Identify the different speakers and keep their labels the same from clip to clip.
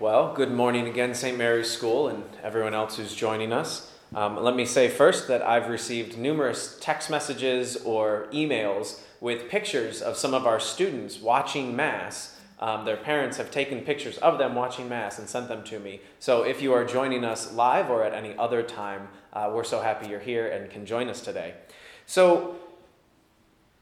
Speaker 1: Well, good morning again, St. Mary's School, and everyone else who's joining us. Um, let me say first that I've received numerous text messages or emails with pictures of some of our students watching Mass. Um, their parents have taken pictures of them watching Mass and sent them to me. So if you are joining us live or at any other time, uh, we're so happy you're here and can join us today. So,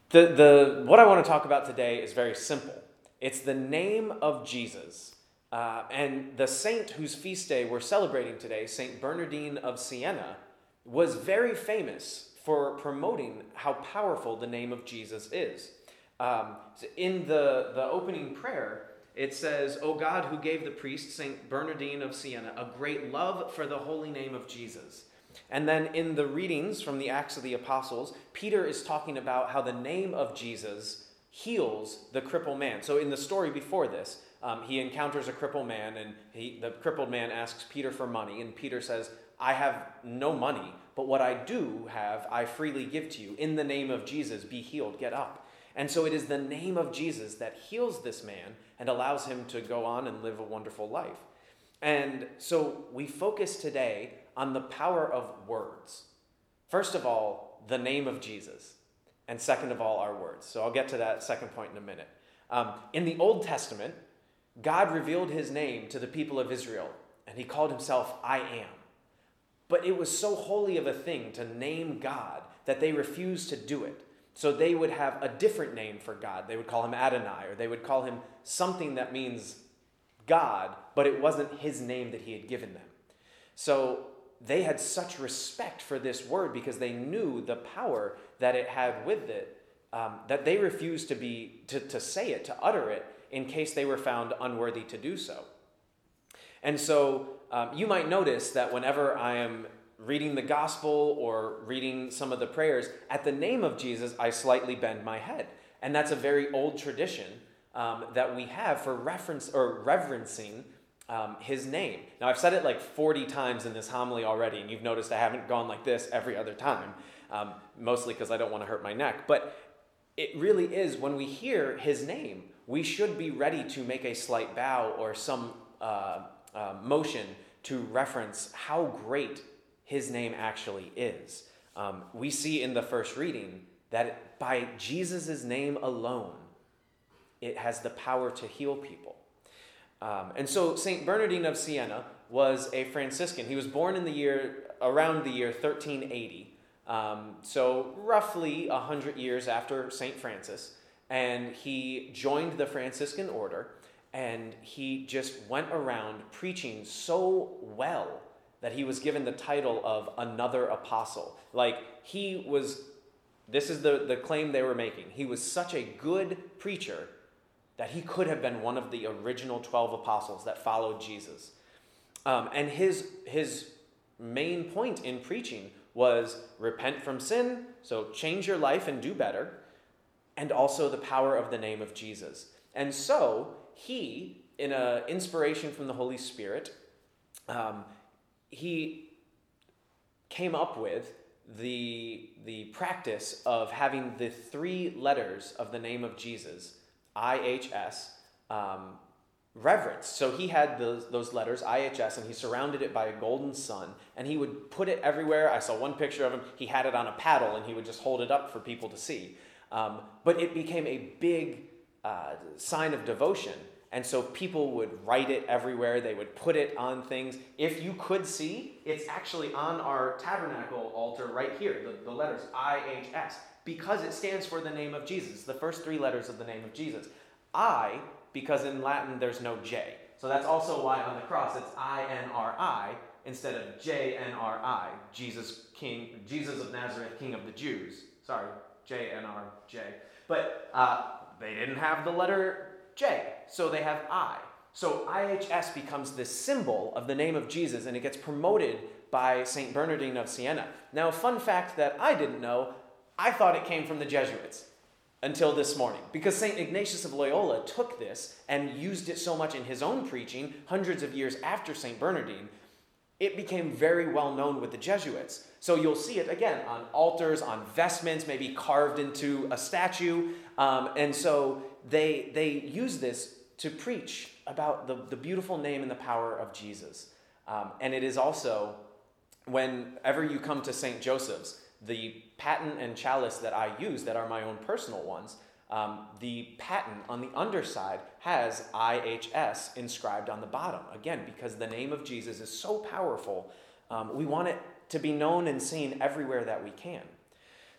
Speaker 1: the, the, what I want to talk about today is very simple it's the name of Jesus. Uh, and the saint whose feast day we're celebrating today, Saint Bernardine of Siena, was very famous for promoting how powerful the name of Jesus is. Um, in the, the opening prayer, it says, O God, who gave the priest, Saint Bernardine of Siena, a great love for the holy name of Jesus. And then in the readings from the Acts of the Apostles, Peter is talking about how the name of Jesus heals the crippled man. So in the story before this, um, he encounters a crippled man, and he, the crippled man asks Peter for money, and Peter says, I have no money, but what I do have, I freely give to you. In the name of Jesus, be healed, get up. And so it is the name of Jesus that heals this man and allows him to go on and live a wonderful life. And so we focus today on the power of words. First of all, the name of Jesus. And second of all, our words. So I'll get to that second point in a minute. Um, in the Old Testament, God revealed his name to the people of Israel, and he called himself I am. But it was so holy of a thing to name God that they refused to do it. So they would have a different name for God. They would call him Adonai, or they would call him something that means God, but it wasn't his name that he had given them. So they had such respect for this word because they knew the power that it had with it um, that they refused to be to, to say it, to utter it, in case they were found unworthy to do so. And so um, you might notice that whenever I am reading the gospel or reading some of the prayers, at the name of Jesus, I slightly bend my head. And that's a very old tradition um, that we have for reference or reverencing um, his name. Now, I've said it like 40 times in this homily already, and you've noticed I haven't gone like this every other time, um, mostly because I don't want to hurt my neck. But it really is when we hear his name, we should be ready to make a slight bow or some uh, uh, motion to reference how great his name actually is. Um, we see in the first reading that by Jesus' name alone, it has the power to heal people. Um, and so St. Bernardine of Siena was a Franciscan. He was born in the year, around the year 1380. Um, so roughly 100 years after St. Francis and he joined the Franciscan order and he just went around preaching so well that he was given the title of another apostle. Like he was, this is the, the claim they were making. He was such a good preacher that he could have been one of the original 12 apostles that followed Jesus. Um, and his, his main point in preaching was repent from sin, so change your life and do better and also the power of the name of Jesus. And so he, in an inspiration from the Holy Spirit, um, he came up with the, the practice of having the three letters of the name of Jesus, IHS, um, reverenced. So he had those, those letters, IHS, and he surrounded it by a golden sun, and he would put it everywhere. I saw one picture of him, he had it on a paddle, and he would just hold it up for people to see. Um, but it became a big uh, sign of devotion. And so people would write it everywhere. They would put it on things. If you could see, it's actually on our tabernacle altar right here, the, the letters IHS, because it stands for the name of Jesus, the first three letters of the name of Jesus. I, because in Latin there's no J. So that's also why on the cross it's I N R I instead of J N R I, Jesus King, Jesus of Nazareth, King of the Jews. Sorry, J N R J. But uh, they didn't have the letter J, so they have I. So IHS becomes this symbol of the name of Jesus, and it gets promoted by St. Bernardine of Siena. Now, a fun fact that I didn't know I thought it came from the Jesuits until this morning because St. Ignatius of Loyola took this and used it so much in his own preaching hundreds of years after St. Bernardine it became very well known with the Jesuits. So you'll see it again on altars, on vestments, maybe carved into a statue. Um, and so they, they use this to preach about the, the beautiful name and the power of Jesus. Um, and it is also, whenever you come to St. Joseph's, the paten and chalice that I use, that are my own personal ones, um, the paten on the underside has IHS inscribed on the bottom. Again, because the name of Jesus is so powerful, um, we want it to be known and seen everywhere that we can.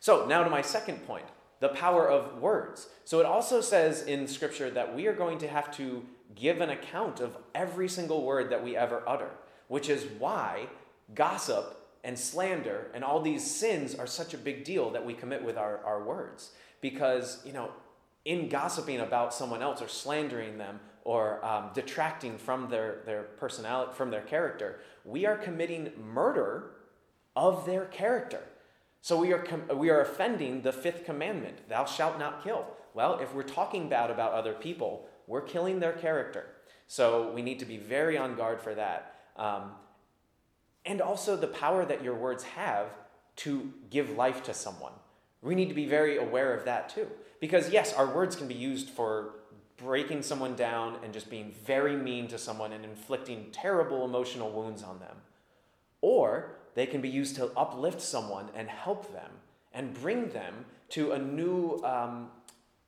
Speaker 1: So, now to my second point the power of words. So, it also says in Scripture that we are going to have to give an account of every single word that we ever utter, which is why gossip and slander and all these sins are such a big deal that we commit with our, our words. Because, you know, in gossiping about someone else or slandering them or um, detracting from their, their personality, from their character, we are committing murder of their character. So we are, com- we are offending the fifth commandment thou shalt not kill. Well, if we're talking bad about other people, we're killing their character. So we need to be very on guard for that. Um, and also the power that your words have to give life to someone. We need to be very aware of that too. Because, yes, our words can be used for breaking someone down and just being very mean to someone and inflicting terrible emotional wounds on them. Or they can be used to uplift someone and help them and bring them to a new um,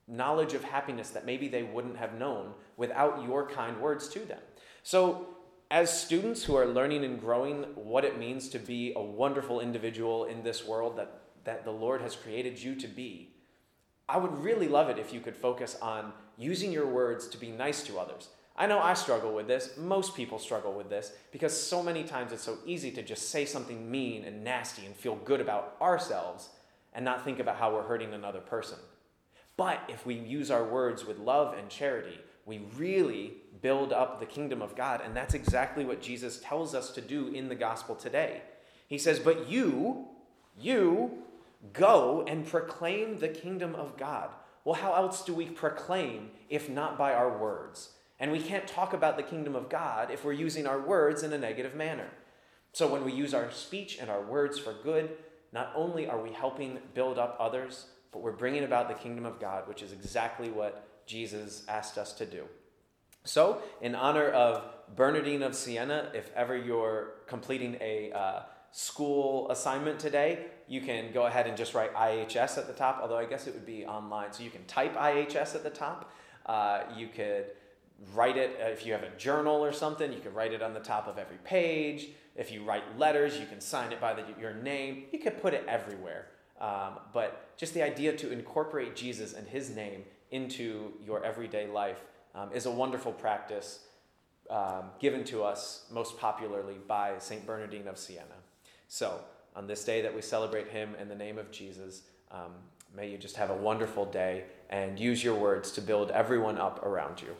Speaker 1: knowledge of happiness that maybe they wouldn't have known without your kind words to them. So, as students who are learning and growing what it means to be a wonderful individual in this world that, that the Lord has created you to be, I would really love it if you could focus on using your words to be nice to others. I know I struggle with this. Most people struggle with this because so many times it's so easy to just say something mean and nasty and feel good about ourselves and not think about how we're hurting another person. But if we use our words with love and charity, we really build up the kingdom of God. And that's exactly what Jesus tells us to do in the gospel today. He says, But you, you, go and proclaim the kingdom of God. Well, how else do we proclaim if not by our words? And we can't talk about the kingdom of God if we're using our words in a negative manner. So when we use our speech and our words for good, not only are we helping build up others, but we're bringing about the kingdom of God, which is exactly what Jesus asked us to do. So, in honor of Bernardine of Siena, if ever you're completing a uh, school assignment today, you can go ahead and just write IHS at the top, although I guess it would be online. So you can type IHS at the top. Uh, you could write it, uh, if you have a journal or something, you could write it on the top of every page. If you write letters, you can sign it by the, your name. You could put it everywhere. Um, but just the idea to incorporate Jesus and his name into your everyday life um, is a wonderful practice um, given to us most popularly by St. Bernardine of Siena. So, on this day that we celebrate him in the name of Jesus, um, may you just have a wonderful day and use your words to build everyone up around you.